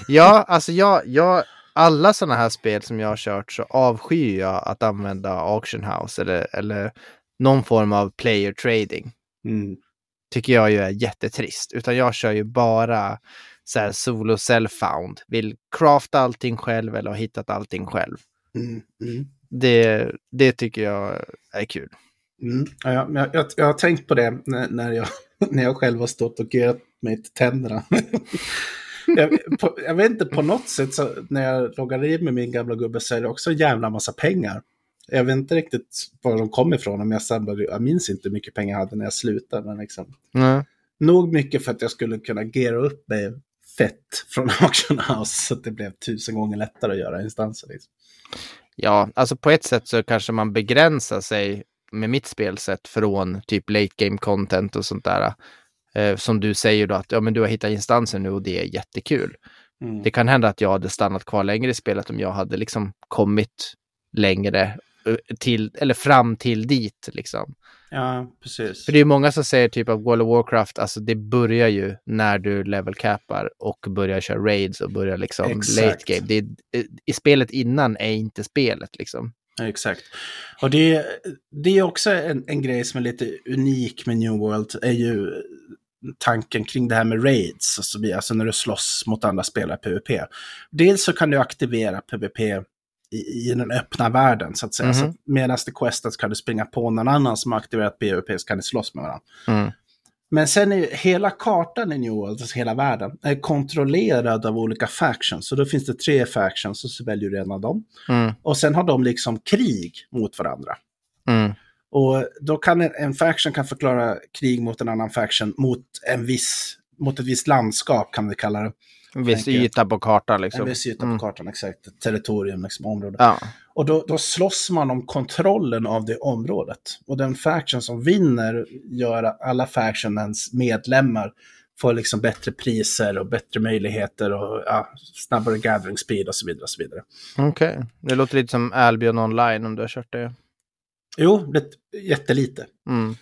Ja, alltså jag, jag, alla sådana här spel som jag har kört så avskyr jag att använda auction house eller, eller någon form av player trading. Mm. Tycker jag ju är jättetrist. Utan jag kör ju bara så här solo self-found. Vill crafta allting själv eller har hittat allting själv. Mm. Mm. Det, det tycker jag är kul. Mm. Ja, jag, jag, jag, har tänkt på det när, när, jag, när jag själv har stått och görat mig till tänderna. jag, på, jag vet inte, på något sätt så när jag loggar in med min gamla gubbe så är det också en jävla massa pengar. Jag vet inte riktigt var de kom ifrån. Om jag, samlade, jag minns inte hur mycket pengar jag hade när jag slutade. Men liksom, Mm. nog mycket för att jag skulle kunna gera upp mig fett från Auction House. Så att det blev tusen gånger lättare att göra instanser. Liksom. Ja, alltså på ett sätt så kanske man begränsar sig med mitt spelsätt från typ late game content och sånt där. Eh, som du säger då att ja, men du har hittat instanser nu och det är jättekul. Mm. Det kan hända att jag hade stannat kvar längre i spelet om jag hade liksom kommit längre till, eller fram till dit liksom. Ja, precis. För det är många som säger typ av World of Warcraft, alltså det börjar ju när du level capar och börjar köra raids och börjar liksom Exakt. late game. Det är, eh, I spelet innan är inte spelet liksom. Ja, exakt. Och det, det är också en, en grej som är lite unik med New World, är ju tanken kring det här med raids, alltså, alltså när du slåss mot andra spelare PVP. Dels så kan du aktivera PVP i, i den öppna världen, så att säga. Så medan det questas kan du springa på någon annan som har aktiverat PVP, så kan ni slåss med varandra. Mm. Men sen är hela kartan i New World, alltså hela världen, är kontrollerad av olika factions. Så då finns det tre factions och så väljer du en av dem. Mm. Och sen har de liksom krig mot varandra. Mm. Och då kan en, en faction kan förklara krig mot en annan faction mot en viss, mot ett visst landskap kan vi kalla det. En viss yta på kartan liksom. En viss yta Mm. på kartan, exakt. Ett territorium, liksom område. Ja. Och då, då slåss man om kontrollen av det området. Och den faction som vinner gör att alla factionens medlemmar får liksom bättre priser och bättre möjligheter och ja, snabbare gathering speed och så vidare. Och så vidare. Okej. Det låter lite som Albion online om du har kört det. Jo, det, jättelite. Mm. Men,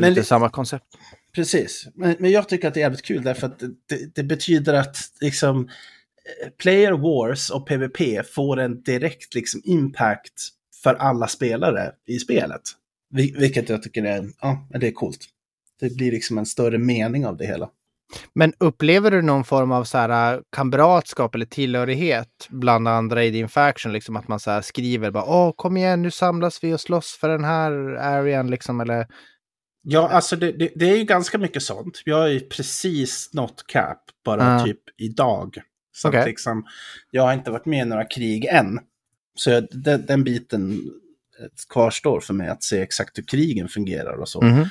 Men lite det- samma koncept. Precis, men, men jag tycker att det är jävligt kul därför att det, det betyder att liksom eh, Player Wars och PVP får en direkt liksom impact för alla spelare i spelet. Vilket jag tycker är, ja, det är coolt. Det blir liksom en större mening av det hela. Men upplever du någon form av så här äh, kamratskap eller tillhörighet bland andra i din faction? Liksom att man så här skriver bara åh kom igen nu samlas vi och slåss för den här arean liksom eller Ja, alltså det, det, det är ju ganska mycket sånt. Jag har ju precis nått cap bara Ja. typ idag. Så Okej. att liksom, jag har inte varit med i några krig än. Så jag, den, den biten eh, kvarstår för mig att se exakt hur krigen fungerar och så. Mhm.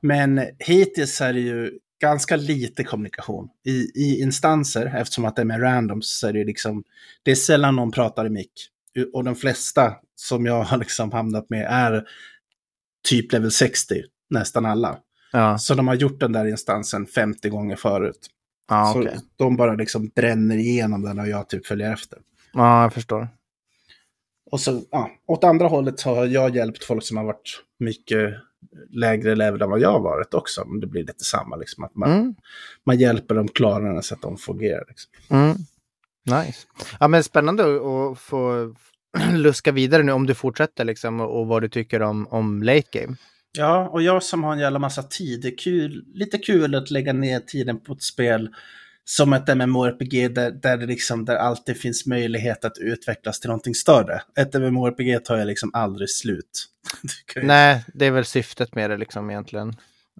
Men hittills är det ju ganska lite kommunikation. I, I instanser, eftersom att det är med randoms, så är det liksom, det är sällan någon pratar i mick. Och de flesta som jag har liksom hamnat med är typ level 60, nästan alla. ja, Så de har gjort den där instansen 50 gånger förut. ja så okej. de bara liksom bränner igenom den och jag typ följer efter. Ja, jag förstår. Och så, ja, åt andra hållet har jag hjälpt folk som har varit mycket lägre level än vad jag har varit också. Men det blir lite samma, liksom, att man, Mm. man hjälper dem klara så att de fungerar. Liksom. Mm. Nice. Ja, men spännande att- få luska vidare nu om du fortsätter liksom och vad du tycker om, om late game. Ja, och jag som har en jävla massa tid, det är kul, lite kul att lägga ner tiden på ett spel som ett MMORPG där, där det liksom, där alltid finns möjlighet att utvecklas till någonting större. Ett MMORPG tar jag liksom aldrig slut. Nej, det är väl syftet med det liksom egentligen.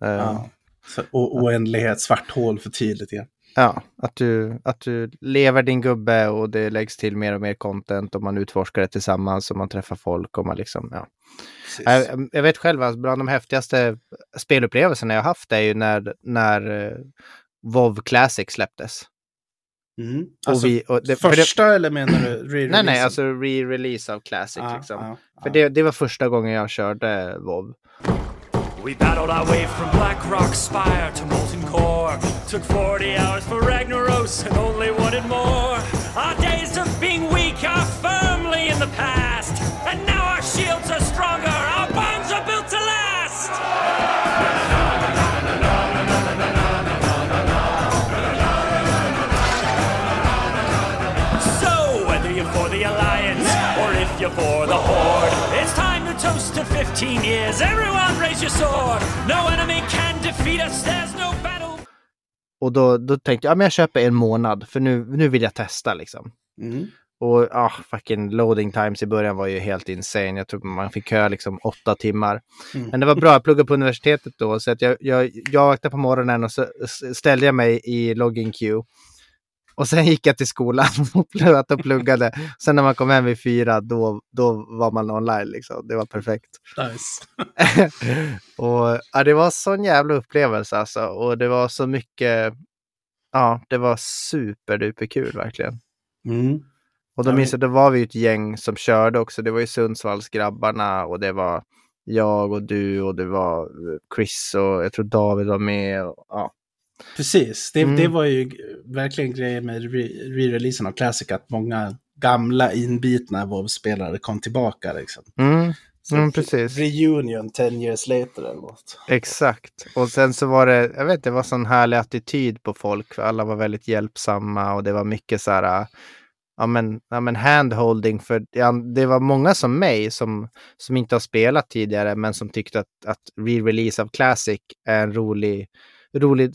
Eh, Ja. Så, o- oändlighet, svart hål för tidigt igen. Ja, att du, att du lever din gubbe och det läggs till mer och mer content och man utforskar det tillsammans och man träffar folk och man liksom, ja. Jag, jag vet själv att bland de häftigaste spelupplevelserna jag haft är ju när, när uh, WoW Classic släpptes. Mm. Och Alltså, vi, och det, för det, första eller menar du re-releasen? nej, nej, alltså re-release av Classic Ja, liksom. ja, För ja. det, det var första gången jag körde WoW. We battled our way from Blackrock's spire to molten core. Took 40 hours for Ragnaros and only wanted more. Our days of being weak are firmly in the past. And now our shields are stronger, our bonds are built to last. So, whether you're for the Alliance or if you're for the Horde, it's time to toast to 15 years. Everyone raise your sword. No enemy can defeat us, there's no battle. Och då, då tänkte jag, ja men jag köper en månad för nu, nu vill jag testa liksom. Mm. Och ah, fucking loading times i början var ju helt insane. Jag tror man fick köa liksom åtta timmar. Mm. Men det var bra, jag pluggade på universitetet då. Så att jag, jag, jag vaknade på morgonen och så ställde jag mig i login queue. Och sen gick jag till skolan och pluggade. Sen när man kom hem vid fyra, då, då var man online liksom. Det var perfekt. Nice. och ja, det var sån jävla upplevelse alltså. Och det var så mycket, ja, det var superduper kul verkligen. Mm. Och då minns jag, då var vi ett gäng som körde också. Det var ju Sundsvallsgrabbarna och det var jag och du och det var eh, Chris och jag tror David var med. Och, ja. Precis, det, Mm. det var ju verkligen grejen med re- re-releasen av Classic, att många gamla inbitna WoW-spelare kom tillbaka. Liksom. Mm, mm, precis. Reunion 10 years later eller något. Exakt. Och sen så var det, jag vet det var sån härlig attityd på folk. För alla var väldigt hjälpsamma och det var mycket så här, ja men, ja, men handholding. För ja, det var många som mig som, som inte har spelat tidigare men som tyckte att, att re-release av Classic är en rolig, rolig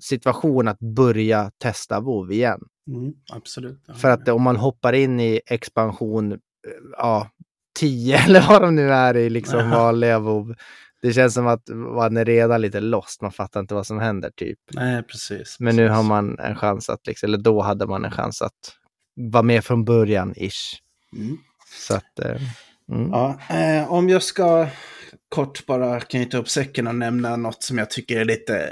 situation att börja testa WoW igen. Mm, absolut. Ja. För att om man hoppar in i expansion, eh, ja, 10 eller vad de nu är i liksom Ja. vanliga WoW. Det känns som att man är redan lite lost, man fattar inte vad som händer typ. Nej, precis. Men nu precis. har man en chans att, liksom, eller då hade man en chans att vara med från början, ish. Mm. Så att, eh, mm. Ja, eh, om jag ska kort bara knyta upp säcken och nämna något som jag tycker är lite,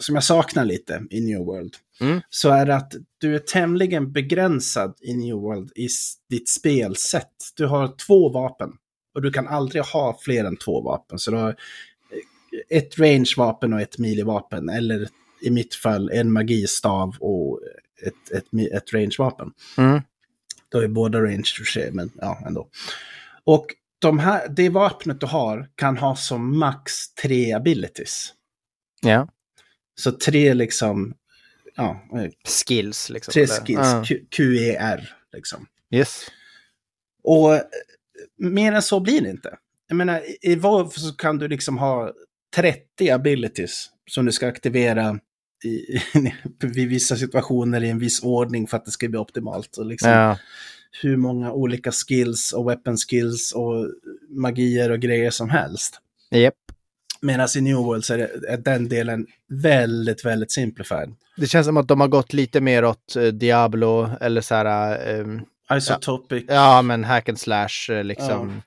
som jag saknar lite i New World. Mm. Så är det att du är tämligen begränsad i New World i ditt spelsätt. Du har två vapen och du kan aldrig ha fler än två vapen. Så du har eh, ett range-vapen och ett melee-vapen. Eller i mitt fall en magistav och ett, ett, ett range-vapen. Mm. Då är båda range sig, men ja, ändå. Och de här, det vapnet du har kan ha som max tre abilities. Ja, Så tre liksom, ja, eh, skills liksom. tre eller- skills. Q- QER liksom. Yes. Och eh, mer än så blir det inte. Jag menar, i- i WoW så kan du liksom ha 30 abilities som du ska aktivera i, vid vissa situationer i en viss ordning för att det ska bli optimalt. Och liksom, Ja. Hur många olika skills och weapon skills och magier och grejer som helst. Japp. Medan i New World så är, det, är den delen väldigt, väldigt simplifierad. Det känns som att de har gått lite mer åt eh, Diablo eller så här, ehm, Isotopic. Ja, men hack and slash, eh, liksom.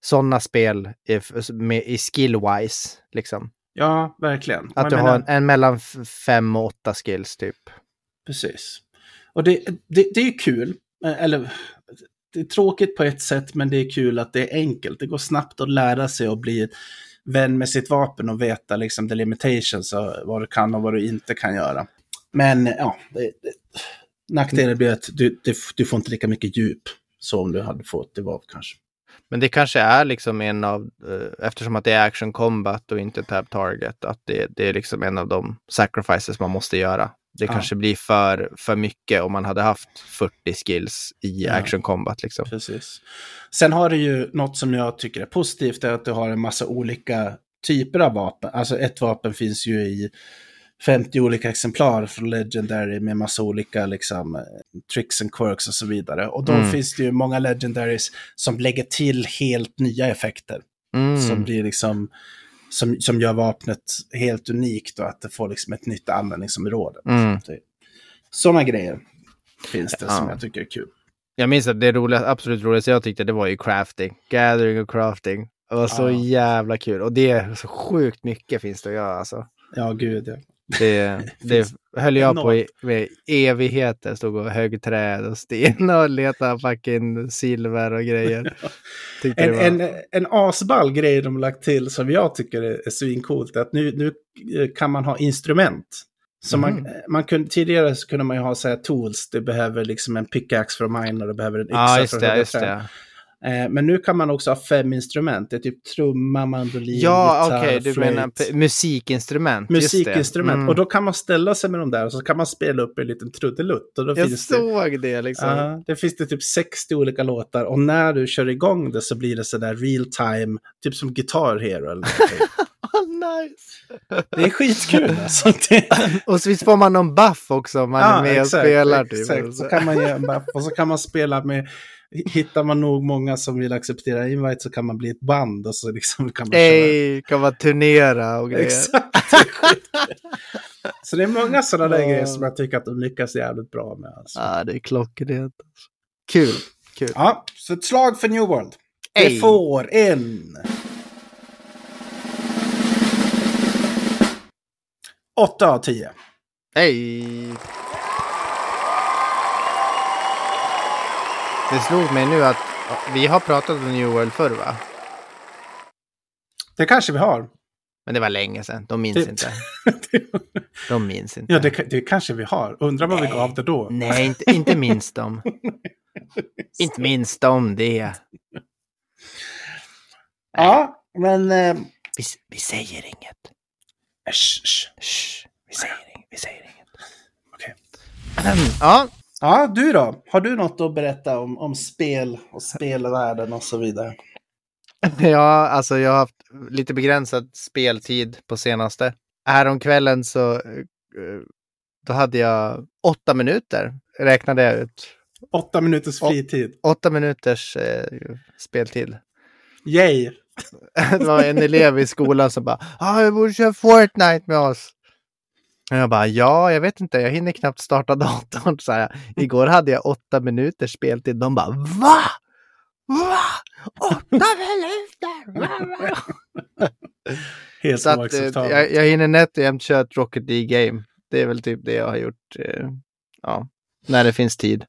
Sådana spel i, f- med, i skill-wise, liksom. Ja, verkligen. Att Jag du menar- har en, en mellan fem och åtta skills, typ. Precis. Och det, det, det är kul. Eh, eller, det är tråkigt på ett sätt, men det är kul att det är enkelt. Det går snabbt att lära sig och bli vän med sitt vapen och veta liksom the limitations vad du kan och vad du inte kan göra. Men ja, det, det, nackdelen blir att du, det, du får inte lika mycket djup som du hade fått i vad kanske. Men det kanske är liksom en av, eh, eftersom att det är action combat och inte tab target, att det, det är liksom en av de sacrifices man måste göra. Det Ja. kanske blir för, för mycket om man hade haft 40 skills i Ja. action combat, liksom. Precis. Sen har du ju något som jag tycker är positivt, är att du har en massa olika typer av vapen. Alltså ett vapen finns ju i 50 olika exemplar från Legendary med massa olika liksom, tricks and quirks och så vidare. Och då Mm. finns det ju många Legendaries som lägger till helt nya effekter. Mm. Som blir liksom, som, som gör vapnet helt unikt och att det får liksom ett nytt användningsområde. Mm. Sådana grejer finns det som Ja. jag tycker är kul. Jag minns att det roliga, absolut roligaste jag tyckte det var ju crafting. Gathering och crafting. Det var så Ja. jävla kul. Och det är så sjukt mycket finns det att göra alltså. Ja, gud ja. Det, det höll jag på i med evigheter. Stod och högg träd och sten och letade fucking silver och grejer. En, var... en, en asball grej de lagt till som jag tycker är, svincoolt är att nu, nu eh, kan man ha instrument. Så man, Mhm. man kunde, tidigare så kunde man ju ha så här tools, du behöver liksom en pickaxe för att mina och du behöver en yxa Ja, för att hugga träd. Det. Eh, men nu kan man också ha fem instrument, det är typ trumma, mandolin, Ja, gitarr, okej. du flöjt. menar musikinstrument. det. Musikinstrument. Mm. Och då kan man ställa sig med dem där och så kan man spela upp en liten trudelutt. Och då Jag finns det, såg det liksom. Ja, det finns det typ 60 olika låtar och när du kör igång det så blir det sådär real time, typ som Guitar Hero eller någonting. Nice. Det är skitkul alltså. Och så visst får man någon buff också om man är med och spelar. Typ. exakt. Så kan man ge en buff och så kan man spela med, hittar man nog många som vill acceptera invite så kan man bli ett band och så liksom kan man köra. Ej, kan man turnera och grejer. Exakt. det är skitkul. Så det är många sådana där Ja. grejer som jag tycker att de lyckas jävligt bra med. Alltså. Ja, det är klockrent. Kul, kul. Ja, så ett slag för New World. Det får en... Åtta av tio. Hej! Det slog mig nu att vi har pratat om New World förr va? Det kanske vi har. Men det var länge sedan. De minns Det- inte. De minns inte. ja, det, det kanske vi har. Undrar vad vi gav det då. Nej, inte, inte minst de. inte minst de det. Ja, men... Eh, Vi, vi säger inget. Äsch, äsch. Shh, vi säger inget. Vi säger inget. Okej. Ja, Ja, du då? Har du något att berätta om, om spel och spelvärlden och så vidare? ja, alltså jag har haft lite begränsad speltid på senaste. Häromkvällen så eh, då hade jag åtta minuter, räknade jag ut. Åtta minuters Å- fritid. Åtta minuters eh, speltid. Yay! Det var en elev i skolan som bara ah, jag borde köra Fortnite med oss. Och jag bara ja, jag vet inte, jag hinner knappt starta datorn. Så här, Igår hade jag åtta minuters speltid. De bara va? Va? Åtta minuter? Va? Helt Så att, eh, jag, jag hinner nätt och jämnt köra ett Rocket League Game. Det är väl typ det jag har gjort. Eh, ja, när det finns tid.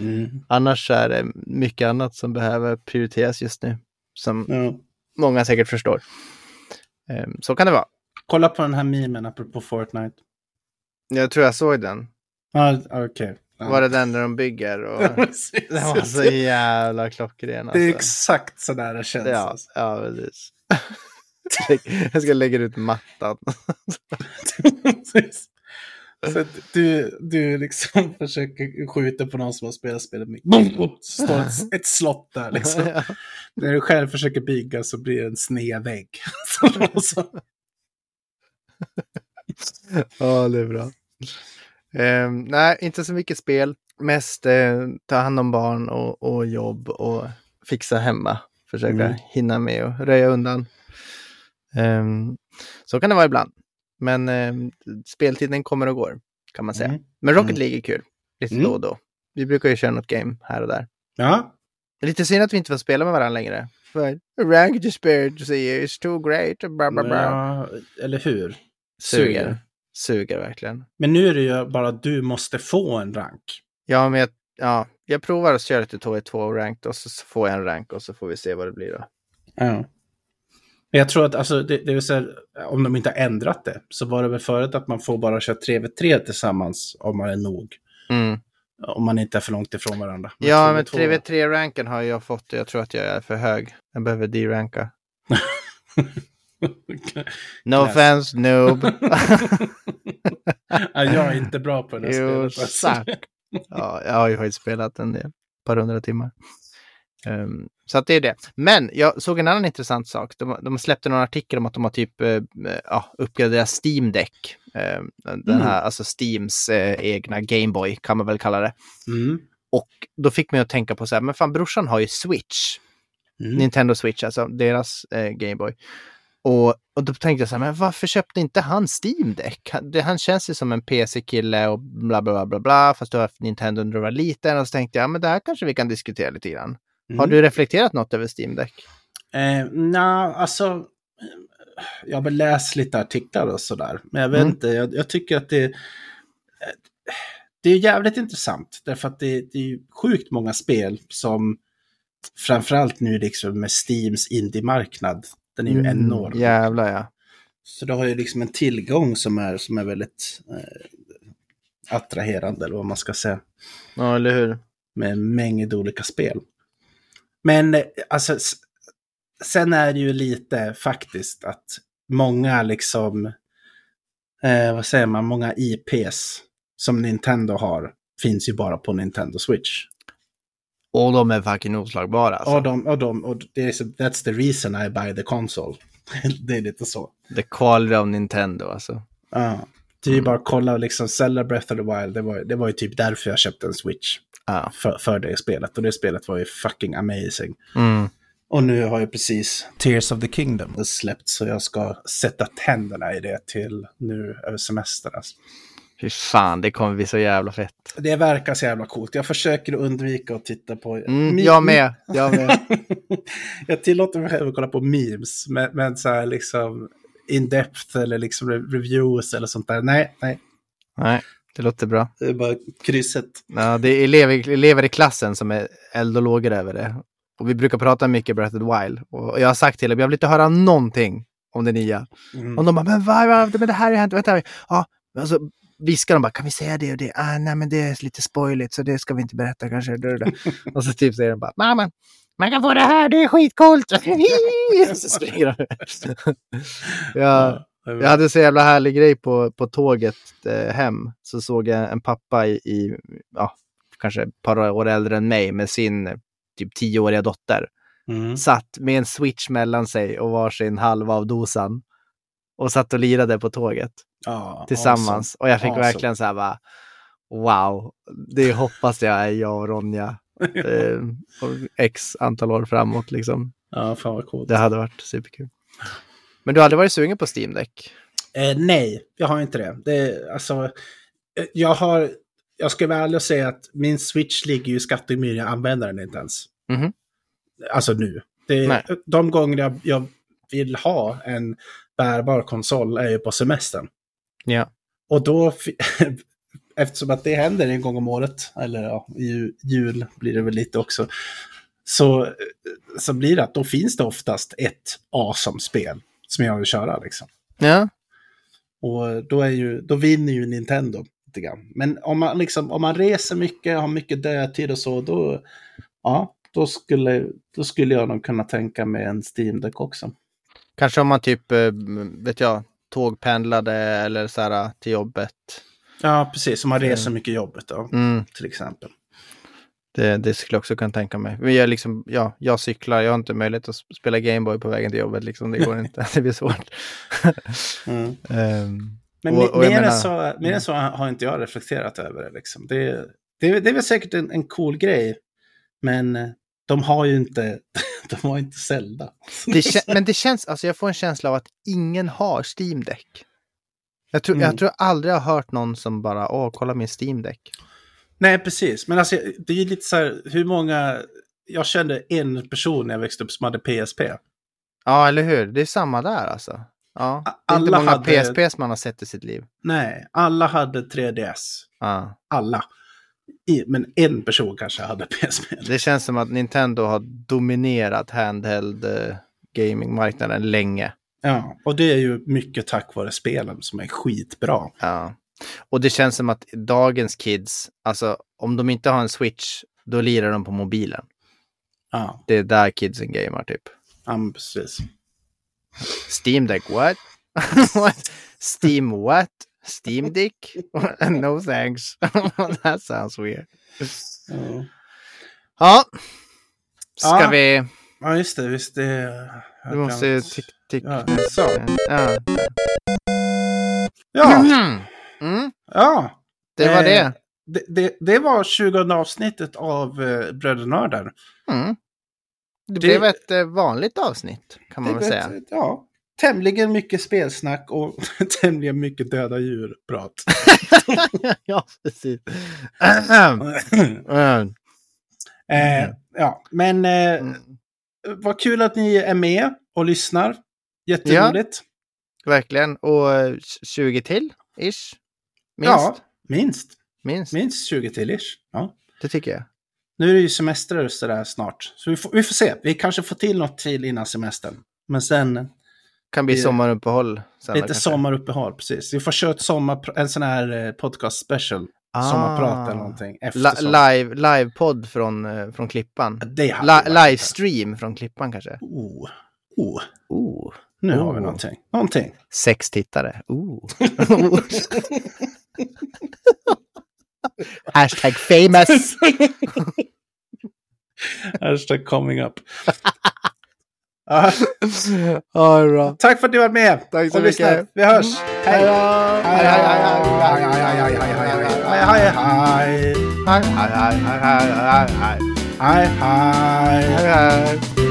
Mm. Annars är det mycket annat som behöver prioriteras just nu. Som Ja. Många säkert förstår. Eh, så kan det vara. Kolla på den här memen apropå Fortnite. Jag tror jag såg den. Ja, okej. Ja. Var det den där de bygger? Och... Den var så jävla klockren. Det är Alltså. exakt så där det känns. Ja, alltså. ja, precis. jag ska lägga ut mattan. Så du, du liksom försöker skjuta på någon som har spelat spelet. Boom! Så står ett, ett slott där liksom. Ja. När du själv försöker bygga så blir det en sned vägg. Ja, det är bra. Ehm, nej, inte så mycket spel. Mest eh, ta hand om barn och, och jobb och fixa hemma. Försöka Mm. hinna med och röja undan. Ehm, så kan det vara ibland. Men ehm, speltiden kommer och går, kan man säga. Mm. Men Rocket Mm. League är kul. Lite Mm. då och då. Vi brukar ju köra något game här och där. Ja, lite synd att vi inte får spela med varandra längre. För Ranked Spirit is too great. Bla, bla, bla. ja, eller hur? Suger. Suger verkligen. Men nu är det ju bara att du måste få en rank. Ja, men jag, ja, jag provar att köra till 2 ranked och så så får jag en rank och så får vi se vad det blir då. Ja. Men Jag tror att alltså, det, det vill säga, om de inte har ändrat det, så var det väl förut att man får bara köra 3v3 tillsammans om man är nog. Mm. Om man inte är för långt ifrån varandra. Ja, men 3v2 3v3-ranken har jag fått och jag tror att jag är för hög. Jag behöver D-ranka. No offense, noob. ja, jag är inte bra på det här spelet. alltså. ja, jag har ju spelat en del. Ett par hundra timmar. Ehm, så att det är det. Men jag såg en annan intressant sak. De, de släppte någon artikel om att de har typ eh, ja, uppgraderat Steam Deck. Ehm, den Mm. här, alltså Steams eh, egna Gameboy kan man väl kalla det. Mm. Och då fick mig att tänka på så här, men fan brorsan har ju Switch. Mm. Nintendo Switch, alltså deras eh, Gameboy. Och, och då tänkte jag så här, men varför köpte inte han Steam Deck? Han, det, han känns ju som en PC-kille och bla bla bla bla bla, fast du har haft Nintendo när du var liten. Och så tänkte jag, men det här kanske vi kan diskutera lite grann. Har Mm. du reflekterat något över Steam Deck? Eh, Nej, alltså. Jag har väl läst lite artiklar och sådär. Men jag vet Mm. inte, jag, jag tycker att det, eh, det är jävligt intressant. Därför att det, det är ju sjukt många spel som framförallt nu liksom med Steams indie-marknad. Den är ju enorm. Mm, Jävlar ja. Så du har ju liksom en tillgång som är, som är väldigt eh, attraherande, eller vad man ska säga. Ja, eller hur? med en mängd olika spel. Men eh, alltså, sen är det ju lite faktiskt att många liksom, eh, vad säger man, många IPs som Nintendo har finns ju bara på Nintendo Switch. Och de är fucking oslagbara alltså. Och, de, och, de, och det är, that's the reason I buy the console. det är lite så. The quality of Nintendo alltså. Ja. Det är ju bara att kolla liksom Zelda Breath of the Wild, det var, det var ju typ därför jag köpte en Switch. Ja. För, för det spelet. Och det spelet var ju fucking amazing. Mm. Och nu har ju precis Tears of the Kingdom släppt så jag ska sätta tänderna i det till nu över semestern. Alltså. Fy fan, det kommer bli så jävla fett. Det verkar så jävla coolt. Jag försöker undvika att titta på... Mm, jag med, jag med. jag tillåter mig själv att kolla på memes, men, men så här liksom in-depth eller liksom re- reviews eller sånt där. Nej, nej. Nej. Det låter bra. Det är bara krysset. Ja, det är elever, elever i klassen som är eld och lågor över det. Och vi brukar prata mycket Breath of the Wild. Och jag har sagt till dem, jag vill inte höra någonting om det nya. Mm. Och de bara, men vad, vad, men det här har hänt, vänta. Ja, och så viskar de bara, kan vi säga det och det? Ah, nej, men det är lite spoiligt så det ska vi inte berätta kanske. och så typ säger de bara, mamma, man kan få det här, det är skitcoolt. så springer de. ja, jag hade så jävla härlig grej på, på tåget eh, hem. Så såg jag en pappa i, i ja, kanske ett par år äldre än mig med sin typ tioåriga dotter. Mm. Satt med en switch mellan sig och varsin halva av dosan. Och satt och lirade på tåget Ja, tillsammans. Och jag fick Awesome. verkligen så här bara, wow, det hoppas jag är jag och Ronja. eh, och x antal år framåt liksom. Ja, fan vad coolt. Det hade varit superkul. Men du har aldrig varit sugen på Steam Deck? Eh, nej, jag har inte det. det alltså, eh, jag har... Jag ska vara ärlig och säga att min Switch ligger ju i skattemyr, jag använder den inte ens. Mhm. Alltså nu. Det, Nej. de gånger jag, jag vill ha en bärbar konsol är ju på semestern. Ja. Och då, eftersom att det händer en gång om året, eller ja, jul blir det väl lite också, så, så blir det att då finns det oftast ett awesome-spel som jag vill köra liksom. Ja, Och då, är ju, då vinner ju Nintendo lite grann. Men om man, liksom, om man reser mycket, har mycket dödtid och så, då, ja, då, skulle, då skulle jag nog kunna tänka mig en Steam Deck också. kanske om man typ, eh, vet jag, tågpendlade eller så här till jobbet. Ja, precis. Om man reser mycket jobbet då, Mm, till exempel. Det, det skulle jag också kunna tänka mig. Men jag, liksom, ja, jag cyklar, jag har inte möjlighet att sp- spela Gameboy på vägen till jobbet. Liksom. Det går inte, det blir svårt. Mm. Ehm, Men Och- och mer, menar- än så, mer än så har inte jag reflekterat över det. Liksom. Det, det, det är väl säkert en, en cool grej, men eh, de har ju inte, de har inte Zelda. det men det känns, alltså jag får en känsla av att ingen har Steam Deck. Jag tror, Mm. jag tror aldrig jag har hört någon som bara, åh, kolla min Steam Deck. Nej, precis. Men alltså, det är ju lite så här, hur många... Jag kände en person när jag växte upp som hade PSP. Ja, eller hur? Det är samma där alltså. Ja. Det är inte Alla många hade- PSPs man har sett i sitt liv. Nej, alla hade 3DS. Ja. Alla. I, men en person kanske hade PSP. Det känns som att Nintendo har dominerat handheld eh, gamingmarknaden länge. Ja, och det är ju mycket tack vare spelen som är skitbra. Ja. Och det känns som att dagens kids, alltså om de inte har en switch, då lirar de på mobilen. Ja, Det är där kidsen gamar typ. ja men precis. Steam Deck, what? what? Steam what? Steam Dick? no thanks. That sounds weird. Ja, Ja. Ska Ja. vi... ja just det. Visst det... Du måste tick, tick. Ja, så. Ja. Ja, Mm, ja. det var Eh, det. Det, det, det var 20 avsnittet av eh, Brödernördar. Mm. Det, det- blev ett eh, vanligt avsnitt kan man väl säga. Ja, tämligen mycket spelsnack och tämligen mycket döda djur-prat. ja, precis. Mm. eh, ja, men eh, Mm. vad kul att ni är med och lyssnar. Jätteroligt. Verkligen. Och eh, 20 till, ish. Minst. Ja, minst. Minst. Minst 20 till ish. Ja. Det tycker jag. Nu är det ju semester sådär snart. Så vi får, vi får se. Vi kanske får till något till innan semestern. Men sen Kan bli Det- sommaruppehåll. Sen lite kanske. sommaruppehåll, precis. Vi får köra ett sommar, en sån här eh, podcast special. Ah. Sommarprat eller någonting. La- live, livepodd från, eh, från Klippan. La- livestream från Klippan kanske. Oh. Oh. Oh. Nu Oh. har vi någonting. Någonting. Sex tittare. Oh. Hashtag famous. Hashtag coming up. Ja. Right. Tack för att du var med. Tack så Och mycket. Lyssna. Vi hörs. Hej. Hej, hej, hej. Hej, hej, hej, hej, hej, hej, hej. Hej, hej, hej, hej, hej, hej. Hej, hej.